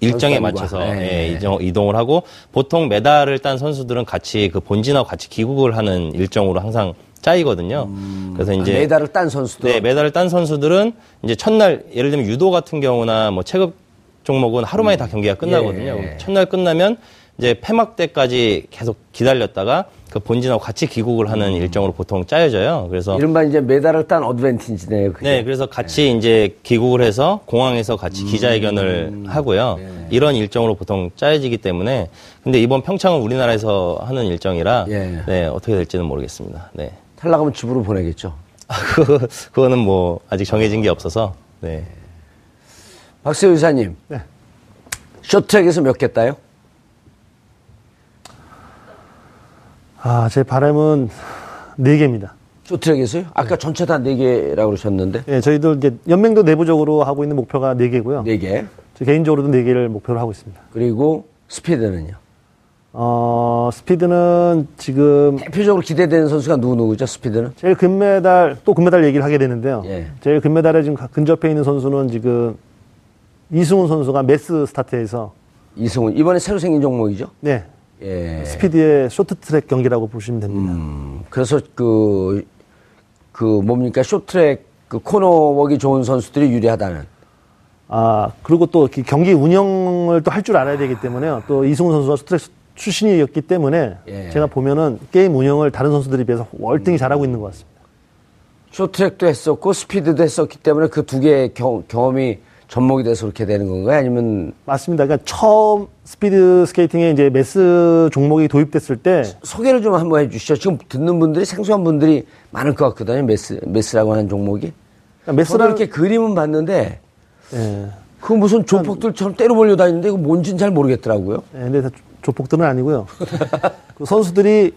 일정에 맞춰서 네. 예, 이동- 이동을 하고 보통 메달을 딴 선수들은 같이 그 본진하고 같이 귀국을 하는 일정으로 항상 짜이거든요. 그래서 이제 아, 메달을 딴 선수도. 네, 메달을 딴 선수들은 이제 첫날 예를 들면 유도 같은 경우나 뭐 체급 종목은 하루 만에 다 경기가 끝나거든요. 예. 첫날 끝나면 이제 폐막 때까지 계속 기다렸다가 그 본진하고 같이 귀국을 하는 일정으로 보통 짜여져요. 그래서 이른바 이제 메달을 딴 어드밴티지네요. 그게. 네, 그래서 같이 이제 귀국을 해서 공항에서 같이 기자회견을 하고요. 이런 일정으로 보통 짜여지기 때문에 근데 이번 평창은 우리나라에서 하는 일정이라 예. 네, 어떻게 될지는 모르겠습니다. 네. 탈락하면 집으로 보내겠죠. (laughs) 그거, 그거는 뭐 아직 정해진 게 없어서 네. 박세 의사님. 네. 쇼트랙에서 몇 개 따요? 아, 제 바람은 네 개입니다. 쇼트랙에서요? 아까 전체 다 네 개라고 그러셨는데. 예, 저희도 이제 연맹도 내부적으로 하고 있는 목표가 네 개고요. 네 개. 저 개인적으로도 네 개를 목표로 하고 있습니다. 그리고 스피드는요? 어, 스피드는 지금 대표적으로 기대되는 선수가 누구누구죠, 스피드는? 제일 금메달, 또 금메달 얘기를 하게 되는데요. 예. 제일 금메달에 지금 근접해 있는 선수는 지금 이승훈 선수가 매스 스타트에서 이승훈. 이번에 새로 생긴 종목이죠? 네. 예. 스피드의 쇼트트랙 경기라고 보시면 됩니다. 음, 그래서 그, 그 뭡니까, 쇼트랙 그 코너웍이 좋은 선수들이 유리하다는. 아, 그리고 또 이 경기 운영을 또 할 줄 알아야 되기 때문에요. 또 이승훈 선수가 쇼트트랙 출신이었기 때문에 예. 제가 보면은 게임 운영을 다른 선수들에 비해서 월등히 잘하고 있는 것 같습니다. 쇼트랙도 했었고 스피드도 했었기 때문에 그 두 개의 경- 경험이 접목이 돼서 그렇게 되는 건가요? 아니면 맞습니다. 그러니까 처음 스피드 스케이팅에 이제 매스 종목이 도입됐을 때 소개를 좀 한번 해주시죠. 지금 듣는 분들이 생소한 분들이 많을 것 같거든요. 매스 매스라고 하는 종목이. 그러니까 매스라 이렇게 그림은 봤는데 예. 그 무슨 조폭들처럼 떼로 몰려 다니는데 이거 뭔지는 잘 모르겠더라고요. 예, 근데 다 조폭들은 아니고요. (laughs) 그 선수들이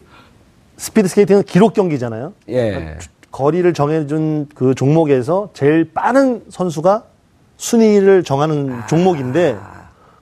스피드 스케이팅은 기록 경기잖아요. 예. 거리를 정해준 그 종목에서 제일 빠른 선수가 순위를 정하는 종목인데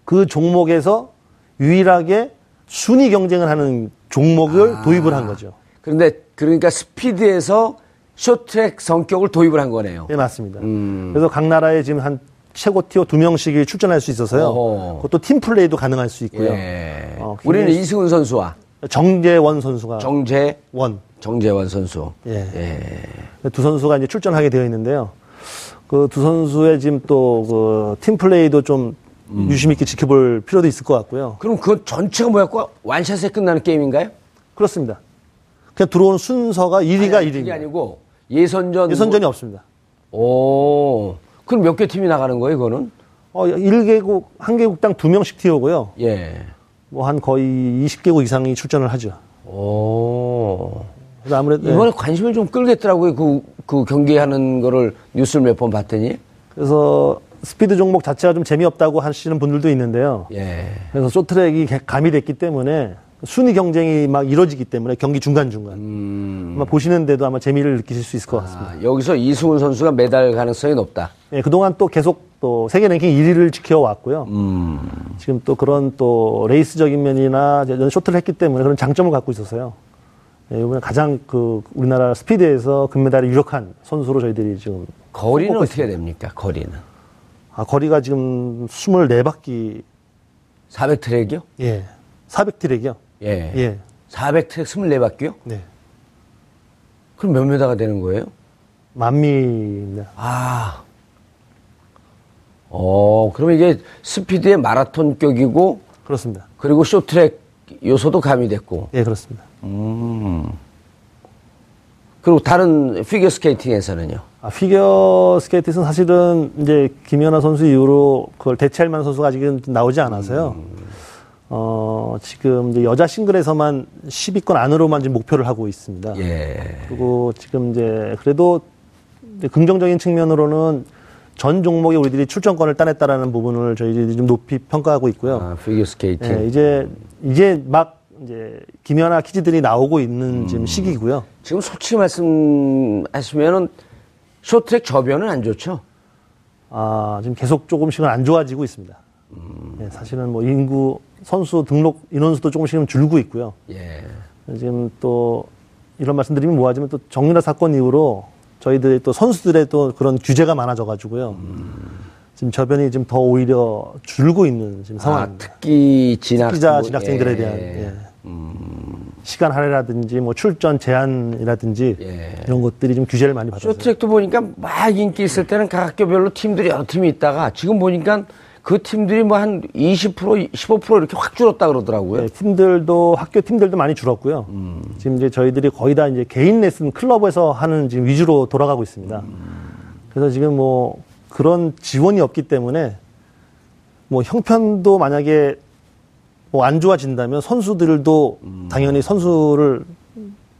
그 종목에서 유일하게 순위 경쟁을 하는 종목을 도입을 한 거죠. 그런데 그러니까 스피드에서 쇼트트랙 성격을 도입을 한 거네요. 네, 맞습니다. 그래서 각 나라에 지금 한 최고 티어 두 명씩이 출전할 수 있어서요. 어허. 그것도 팀 플레이도 가능할 수 있고요. 예. 어, 우리는 이승훈 선수와 정재원 선수가 정재 원. 정재원 선수. 예. 예. 두 선수가 이제 출전하게 되어 있는데요. 그 두 선수의 지금 또 그 팀 플레이도 좀 음. 유심 있게 지켜볼 필요도 있을 것 같고요. 그럼 그 전체가 뭐였고 완샷에 끝나는 게임인가요? 그렇습니다. 그냥 들어오는 순서가 1위가 아니, 1위입니다. 그게 아니고 예선전. 예선전이 없습니다. 오. 그럼 몇 개 팀이 나가는 거예요, 이거는? 어, 1개국, 한 개국당 두 명씩 티어고요. 예. 뭐 한 거의 20개국 이상이 출전을 하죠. 오. 그래서 아무래도 이번에 네. 관심을 좀 끌겠더라고요. 그, 그 경기하는 거를 뉴스를 몇 번 봤더니. 그래서 스피드 종목 자체가 좀 재미없다고 하시는 분들도 있는데요. 예. 그래서 쇼트랙이 개- 가미됐기 때문에 순위 경쟁이 막 이루어지기 때문에 경기 중간중간. 아마 보시는데도 아마 재미를 느끼실 수 있을 것 같습니다. 음. 아, 여기서 이승훈 선수가 메달 가능성이 높다. 예, 그동안 또 계속 또 세계 랭킹 1위를 지켜왔고요. 음. 지금 또 그런 또 레이스적인 면이나 쇼트를 했기 때문에 그런 장점을 갖고 있어서요. 예, 이번에 가장 그 우리나라 스피드에서 금메달이 유력한 선수로 저희들이 지금 거리는 어떻게. 됩니까? 거리는. 아, 거리가 지금 24바퀴 400 트랙이요? 예. 400 트랙이요. 예. 예. 400 트랙 24바퀴요? 네. 그럼 몇 메다가 되는 거예요? 만 미터입니다. 아. 어, 그러면 이게 스피드의 마라톤격이고, 그렇습니다. 그리고 쇼트트랙 요소도 가미됐고, 예, 그렇습니다. 그리고 다른 피겨 스케이팅에서는요. 아, 피겨 스케이트에서는 사실은 이제 김연아 선수 이후로 그걸 대체할 만한 선수가 아직은 나오지 않아서요. 어, 지금 이제 여자 싱글에서만 10위권 안으로만 지금 목표를 하고 있습니다. 예. 그리고 지금 이제 그래도 이제 긍정적인 측면으로는 전 종목에 우리들이 출전권을 따냈다라는 부분을 저희들이 좀 높이 평가하고 있고요. 아, 피겨 스케이팅. 예, 이제 이제 막 이제 김연아 키즈들이 나오고 있는 지금 시기고요. 지금 솔직히 말씀하시면은 쇼트트랙 저변은 안 좋죠? 아, 지금 계속 조금씩은 안 좋아지고 있습니다. 예, 사실은 뭐 인구 선수 등록 인원수도 조금씩은 줄고 있고요. 예. 지금 또 이런 말씀드리면 뭐하지만 또 정유라 사건 이후로 저희들이 또 선수들의 또 그런 규제가 많아져 가지고요. 지금 저변이 지금 더 오히려 줄고 있는 지금 아, 상황입니다. 특기 진학. 기자 뭐, 진학생들에 예. 대한 예. 시간 할애라든지 뭐 출전 제한이라든지 예. 이런 것들이 좀 규제를 많이 받았어요. 쇼트트랙도 보니까 막 인기 있을 때는 각 학교별로 팀들이 여러 팀이 있다가 지금 보니까 그 팀들이 뭐 한 20%, 15% 이렇게 확 줄었다 그러더라고요. 네, 팀들도 학교 팀들도 많이 줄었고요. 지금 이제 저희들이 거의 다 이제 개인 레슨 클럽에서 하는 지금 위주로 돌아가고 있습니다. 그래서 지금 뭐 그런 지원이 없기 때문에 뭐 형편도 만약에 뭐 안 좋아진다면 선수들도 당연히 선수를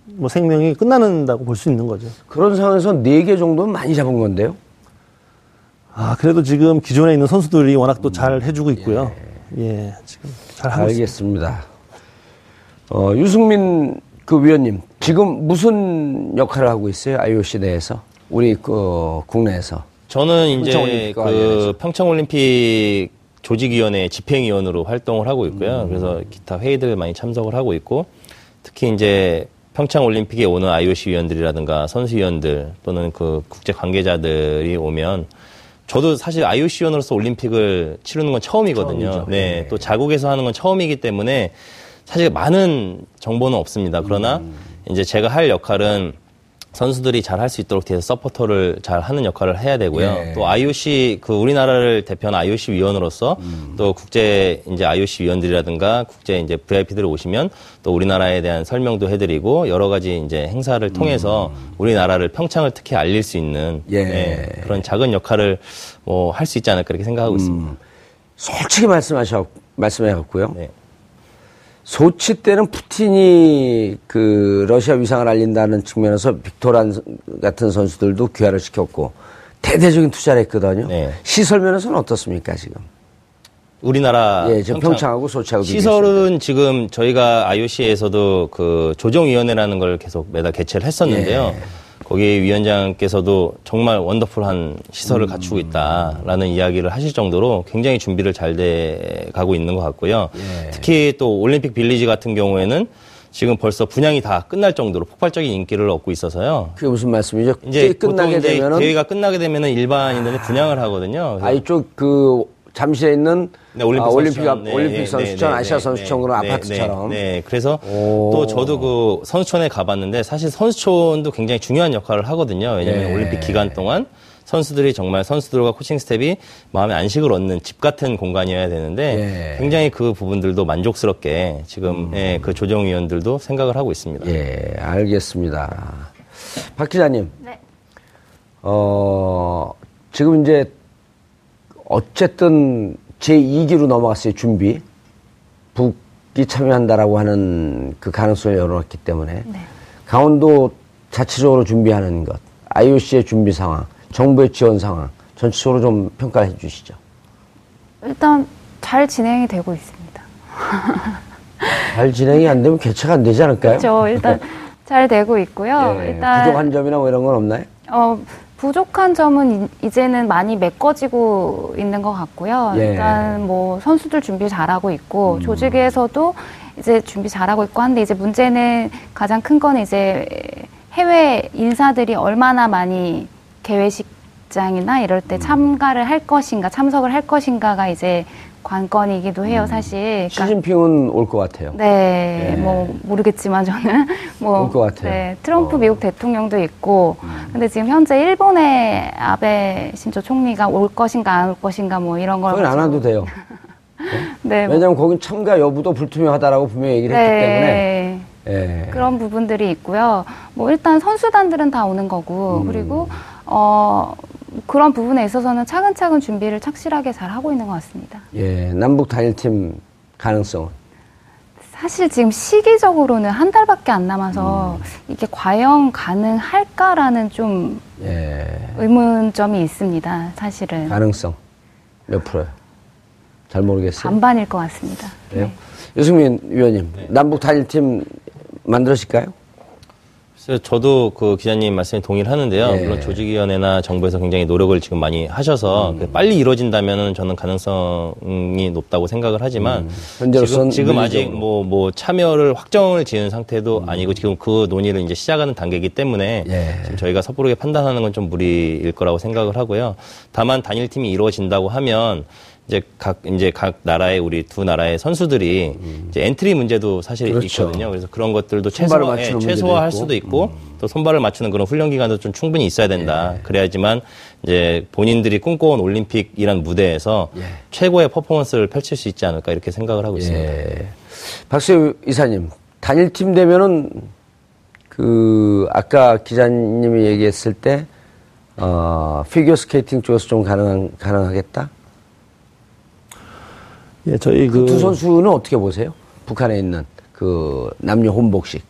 뭐 생명이 끝나는다고 볼 수 있는 거죠. 그런 상황에서 4개 정도는 많이 잡은 건데요. 아 그래도 지금 기존에 있는 선수들이 워낙 또 잘 해주고 있고요. 예, 지금 잘 하고 있습니다. 알겠습니다. 어, 유승민 그 위원님, 지금 무슨 역할을 하고 있어요? IOC 내에서? 우리 그 국내에서. 저는 이제 그 관련해서. 평창올림픽 조직위원회 집행위원으로 활동을 하고 있고요. 음. 그래서 기타 회의들 많이 참석을 하고 있고 특히 이제 평창 올림픽에 오는 IOC 위원들이라든가 선수위원들 또는 그 국제 관계자들이 오면 저도 사실 IOC 위원으로서 올림픽을 치르는 건 처음이거든요. 처음이죠. 네, 또 자국에서 하는 건 처음이기 때문에 사실 많은 정보는 없습니다. 그러나 음. 이제 제가 할 역할은 선수들이 잘 할 수 있도록 뒤에서 서포터를 잘 하는 역할을 해야 되고요. 예. 또 IOC 그 우리나라를 대표하는 IOC 위원으로서 음. 또 국제 이제 IOC 위원들이라든가 국제 이제 VIP들이 오시면 또 우리나라에 대한 설명도 해드리고 여러 가지 이제 행사를 통해서 우리나라를 평창을 특히 알릴 수 있는 음. 예. 예, 그런 작은 역할을 뭐 할 수 있지 않을까 그렇게 생각하고 있습니다. 솔직히 말씀하셔 말씀해 갖고요. 네. 소치 때는 푸틴이 그 러시아 위상을 알린다는 측면에서 빅토란 같은 선수들도 귀화를 시켰고 대대적인 투자를 했거든요. 네. 시설 면에서는 어떻습니까 지금? 우리나라 예, 지금 평창 하고 소치하고 시설은 지금 저희가 IOC에서도 그 조정위원회라는 걸 계속 매달 개최를 했었는데요. 예. 거기 위원장께서도 정말 원더풀한 음. 시설을 갖추고 있다라는 이야기를 하실 정도로 굉장히 준비를 잘 돼 가고 있는 것 같고요. 예. 특히 또 올림픽 빌리지 같은 경우에는 지금 벌써 분양이 다 끝날 정도로 폭발적인 인기를 얻고 있어서요. 그게 무슨 말씀이죠? 이제 끝나게 되면은 대회가 끝나게 되면은 일반인들은 분양을 하거든요. 아 이쪽 그 잠실에 있는 네, 올림픽 아, 올림픽, 선수촌. 앞- 네, 올림픽 네, 선수촌, 네, 아시아 네, 선수촌 그런 네, 아파트처럼. 네, 네. 그래서 오. 또 저도 그 선수촌에 가봤는데 사실 선수촌도 굉장히 중요한 역할을 하거든요. 왜냐하면 예. 올림픽 기간 동안 선수들이 정말 선수들과 코칭 스텝이 마음의 안식을 얻는 집 같은 공간이어야 되는데 예. 굉장히 그 부분들도 만족스럽게 지금 음. 예, 그 조정위원들도 생각을 하고 있습니다. 예, 알겠습니다. 박 기자님. 네. 어, 지금 이제 어쨌든 제2기로 넘어갔어요, 준비. 북이 참여한다라고 하는 그 가능성을 열어놨기 때문에. 네. 강원도 자체적으로 준비하는 것, IOC의 준비 상황, 정부의 지원 상황, 전체적으로 좀 평가해 주시죠. 일단 잘 진행이 되고 있습니다. (laughs) 잘 진행이 안 되면 개최가 안 되지 않을까요? 그렇죠. 일단 (laughs) 잘 되고 있고요. 예, 일단 부족한 점이나 뭐 이런 건 없나요? 어, 부족한 점은 이- 이제는 많이 메꿔지고 있는 것 같고요. 예. 음. 일단 뭐 선수들 준비 잘하고 있고 조직에서도 이제 준비 잘하고 있고 한데 이제 문제는 가장 큰 거는 이제 해외 인사들이 얼마나 많이 개회식장이나 이럴 음. 때 참가를 할 것인가 참석을 할 것인가가 이제 관건이기도 해요, 사실. 그러니까 시진핑은 올 것 같아요. 네, 예. 뭐 모르겠지만 저는 (laughs) 뭐 올 것 같아요. 네, 트럼프 어. 음. 미국 대통령도 있고, 근데 지금 현재 일본의 아베 신조 총리가 올 것인가 안 올 것인가 뭐 이런 걸 거긴 안 와도 돼요. (laughs) 네, 뭐- 왜냐하면 거긴 참가 여부도 불투명하다라고 분명히 얘기를 했기 때문에. 네. 예. 그런 부분들이 있고요. 뭐 일단 선수단들은 다 오는 거고 음. 그리고 어 그런 부분에 있어서는 차근차근 준비를 착실하게 잘 하고 있는 것 같습니다. 예, 남북 단일팀 가능성은. 사실 지금 시기적으로는 한 달밖에 안 남아서 음. 이게 과연 가능할까라는 좀 예, 의문점이 있습니다. 사실은 가능성 몇 프로요? 잘 모르겠어요. 반반일 것 같습니다. 그래요? 유승민 위원님, 남북 단일팀 만들어질까요? 저도 그 기자님 말씀에 동의를 하는데요. 예. 물론 조직위원회나 정부에서 굉장히 노력을 지금 많이 하셔서 음. 그 빨리 이루어진다면은 저는 가능성이 높다고 생각을 하지만 음. 지금, 지금 아직 물리적으로. 뭐, 뭐 참여를 확정을 지은 상태도 아니고 지금 그 논의를 이제 시작하는 단계이기 때문에 음. 예. 지금 저희가 섣부르게 판단하는 건 좀 무리일 거라고 생각을 하고요. 다만 단일팀이 이루어진다고 하면 이제 각 이제 각 나라의 우리 두 나라의 선수들이 이제 엔트리 문제도 사실 음. 그렇죠. 있거든요. 그래서 그런 것들도 최소화, 예, 최소화할 있고. 음. 수도 있고 또 손발을 맞추는 그런 훈련 기간도 좀 충분히 있어야 된다. 예. 그래야지만 이제 본인들이 꿈꿔온 올림픽이란 무대에서 예. 최고의 퍼포먼스를 펼칠 수 있지 않을까 이렇게 생각을 하고 있습니다. 예. 박세우 이사님, 단일팀 되면은 그 아까 기자님이 얘기했을 때 어, 피겨 스케이팅 쪽에서 좀 가능 가능하겠다. 예, 저희 그그두 선수는 어떻게 보세요? 북한에 있는 그 남녀 혼복식,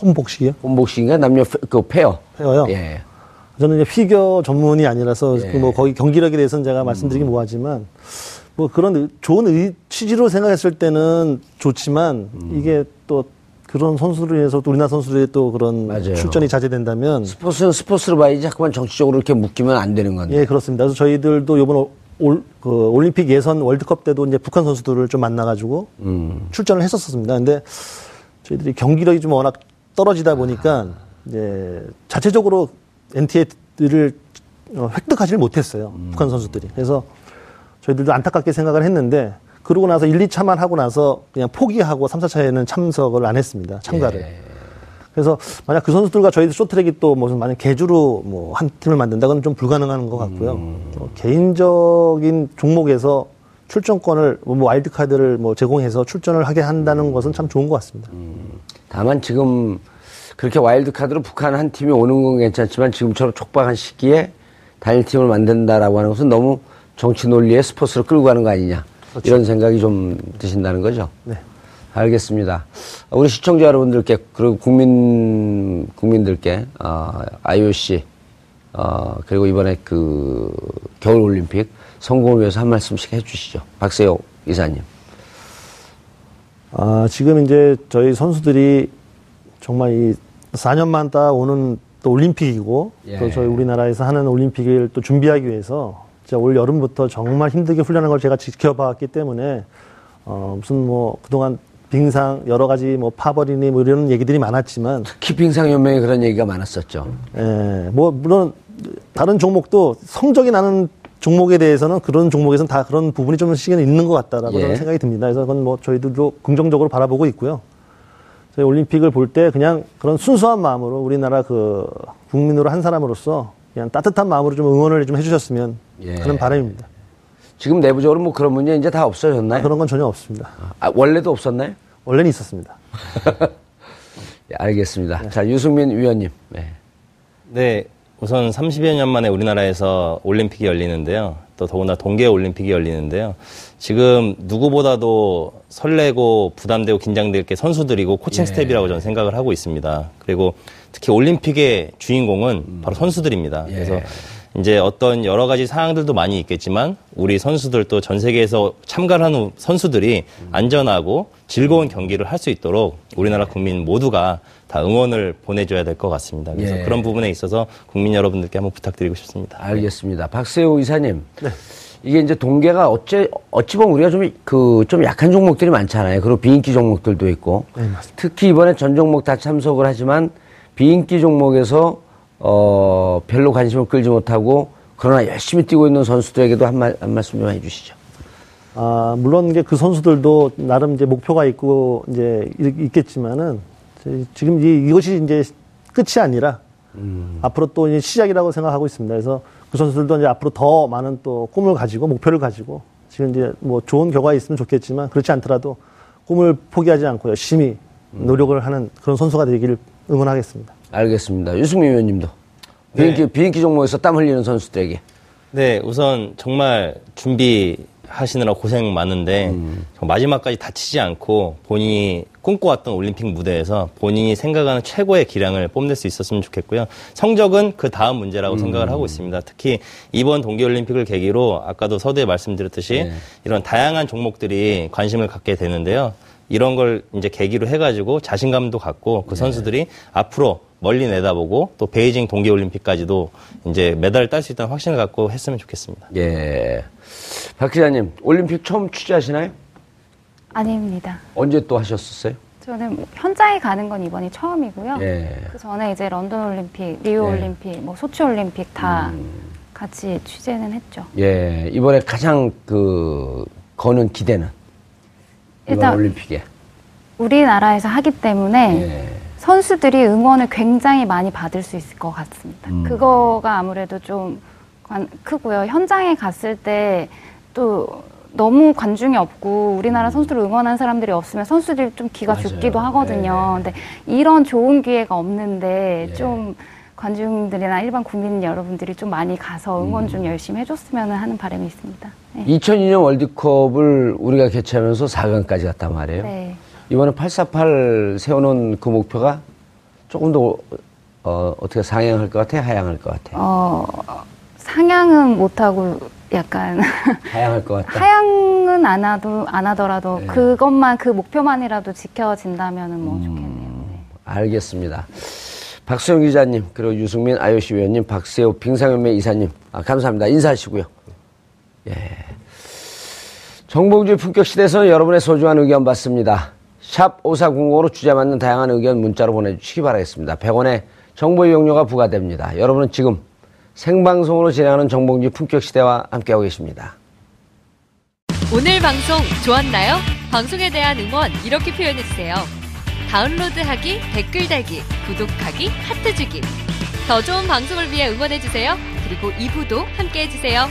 혼복식이요. 혼복식인가 남녀 페, 그 페어. 페어요? 예. 저는 이제 피겨 전문이 아니라서 예. 그뭐 거기 경기력에 대해서는 제가 말씀드리기 뭐하지만 뭐 그런 의- 좋은 의, 취지로 생각했을 때는 좋지만 이게 또 그런 선수를 위해서 또 우리나라 선수들의 또 그런 맞아요. 출전이 자제된다면 스포츠는 스포츠로 봐야지 자꾸만 정치적으로 이렇게 묶이면 안 되는 건데. 예 그렇습니다. 그래서 저희들도 이번 올, 올- 그 올림픽 예선 월드컵 때도 이제 북한 선수들을 좀 만나가지고 음. 출전을 했었습니다. 근데 저희들이 경기력이 좀 워낙 떨어지다 보니까 이제 자체적으로 NTA를 획득하지를 못했어요. 북한 선수들이. 그래서 저희들도 안타깝게 생각을 했는데 그러고 나서 1, 2차만 하고 나서 그냥 포기하고 3, 4차에는 참석을 안 했습니다. 참가를. 그래서 만약 그 선수들과 저희들 쇼트랙이 또 무슨 만약 개주로 뭐 한 팀을 만든다고는 좀 불가능한 것 같고요. 어, 개인적인 종목에서 출전권을 뭐 와일드 카드를 뭐 제공해서 출전을 하게 한다는 것은 참 좋은 것 같습니다. 다만 지금 그렇게 와일드 카드로 북한 한 팀이 오는 건 괜찮지만 지금처럼 촉박한 시기에 단일 팀을 만든다라고 하는 것은 너무 정치 논리의 스포츠로 끌고 가는 거 아니냐 이런 생각이 좀 드신다는 거죠. 네. 알겠습니다. 우리 시청자 여러분들께 그리고 국민 국민들께 어, IOC 어, 그리고 이번에 그 겨울 올림픽 성공을 위해서 한 말씀씩 해주시죠. 박세호 이사님. 아, 지금 이제 저희 선수들이 정말 이 4년만 딱 오는 또 올림픽이고 예. 또 저희 우리나라에서 하는 올림픽을 또 준비하기 위해서 진짜 올 여름부터 정말 힘들게 훈련한 걸 제가 지켜봤기 때문에 어, 무슨 뭐 그동안 빙상 여러 가지 뭐 파버리니 뭐 이런 얘기들이 많았지만 키핑상연맹에 그런 얘기가 많았었죠. 예, 뭐 물론 다른 종목도 성적이 나는 종목에 대해서는 그런 종목에서는 다 그런 부분이 좀씩은 있는 것 같다라고 예. 생각이 듭니다. 그래서 그건 뭐 저희들도 긍정적으로 바라보고 있고요. 저희 올림픽을 볼 때 그냥 그런 순수한 마음으로 우리나라 그 국민으로 한 사람으로서 그냥 따뜻한 마음으로 좀 응원을 좀 해주셨으면 예. 하는 바람입니다. 지금 내부적으로 뭐 그런 문제 이제 다 없어졌나요? 그런 건 전혀 없습니다. 아, 원래도 없었나요? 원래는 있었습니다. (laughs) 예, 알겠습니다. 자, 유승민 위원님. 네. 네, 우선 30여 년 만에 우리나라에서 올림픽이 열리는데요. 또 더구나 동계 올림픽이 열리는데요. 지금 누구보다도 설레고 부담되고 긴장될 게 선수들이고 코칭 스태프라고 저는 생각을 하고 있습니다. 그리고 특히 올림픽의 주인공은 바로 선수들입니다. 그래서 이제 어떤 여러 가지 사항들도 많이 있겠지만 우리 선수들도 전 세계에서 참가를 하는 선수들이 안전하고 즐거운 경기를 할 수 있도록 우리나라 국민 모두가 다 응원을 보내줘야 될 것 같습니다. 그래서 예. 그런 부분에 있어서 국민 여러분들께 한번 부탁드리고 싶습니다. 알겠습니다. 박세호 이사님. 이게 이제 동계가 어째, 어찌 보면 우리가 좀, 그, 좀 약한 종목들이 많잖아요. 그리고 비인기 종목들도 있고. 특히 이번에 전 종목 다 참석을 하지만 비인기 종목에서, 어, 별로 관심을 끌지 못하고 그러나 열심히 뛰고 있는 선수들에게도 한 말, 한 말씀 좀 해주시죠. 아, 물론 이제 그 선수들도 나름 이제 목표가 있고 이제 있- 있겠지만은 제- 지금 이, 이것이 이제 끝이 아니라 앞으로 또 이제 시작이라고 생각하고 있습니다. 그래서 그 선수들도 이제 앞으로 더 많은 또 꿈을 가지고 목표를 가지고 지금 이제 뭐 좋은 결과가 있으면 좋겠지만 그렇지 않더라도 꿈을 포기하지 않고 열심히 노력을 하는 그런 선수가 되기를 응원하겠습니다. 알겠습니다. 유승민 위원님도. 비인기, 비인기 종목에서 땀 흘리는 선수들에게. 네, 우선 정말 준비 하시느라 고생 많은데 정말 마지막까지 다치지 않고 본인이 꿈꿔왔던 올림픽 무대에서 본인이 생각하는 최고의 기량을 뽐낼 수 있었으면 좋겠고요. 성적은 그 다음 문제라고 생각을 하고 있습니다. 특히 이번 동계올림픽을 계기로 아까도 서두에 말씀드렸듯이 네. 이런 다양한 종목들이 관심을 갖게 되는데요. 이런 걸 이제 계기로 해가지고 자신감도 갖고 그 선수들이 앞으로 멀리 내다보고 또 베이징 동계올림픽까지도 이제 메달을 딸 수 있다는 확신을 갖고 했으면 좋겠습니다. 예. 박 기자님, 올림픽 처음 취재하시나요? 아닙니다. 언제 또 하셨었어요? 저는 뭐 현장에 가는 건 이번이 처음이고요. 예. 그 전에 이제 런던 올림픽, 리우 네. 올림픽, 뭐 소치 올림픽 다 음. 같이 취재는 했죠. 예. 이번에 가장 그, 거는 기대는? 이번 일단 올림픽에. 우리나라에서 하기 때문에 예. 선수들이 응원을 굉장히 많이 받을 수 있을 것 같습니다. 음. 그거가 아무래도 좀 관- 크고요. 현장에 갔을 때 또 너무 관중이 없고 우리나라 선수를 응원하는 사람들이 없으면 선수들이 좀 기가 음. 맞아요. 죽기도 하거든요. 네. 근데 이런 좋은 기회가 없는데 예. 좀 관중들이나 일반 국민 여러분들이 좀 많이 가서 응원 음. 좀 열심히 해줬으면 하는 바람이 있습니다. 네. 2002년 월드컵을 우리가 개최하면서 4강까지 갔단 말이에요. 네. 이번에 848 세워놓은 그 목표가 조금 더, 어, 어떻게 상향할 것 같아요? 하향할 것 같아요? 어, 상향은 못하고 약간 (laughs) 하향할 것 같다. 하향은 안 하도 안 하더라도 네. 그것만 그 목표만이라도 지켜진다면은 음. 뭐 좋겠네요. 네. 알겠습니다. 박수영 기자님, 그리고 유승민 IOC 위원님, 박세호 빙상연맹 이사님, 아, 감사합니다. 인사하시고요. 예. 정봉주의 품격 시대에서 여러분의 소중한 의견 받습니다. 샵 5400으로 주제 맞는 다양한 의견 문자로 보내주시기 바라겠습니다. 100원의 정보 이용료가 부과됩니다. 여러분은 지금 생방송으로 진행하는 정봉주의 품격 시대와 함께하고 계십니다. 오늘 방송 좋았나요? 방송에 대한 응원 이렇게 표현해주세요. 다운로드하기, 댓글 달기, 구독하기, 하트 주기. 더 좋은 방송을 위해 응원해주세요. 그리고 2부도 함께 해주세요.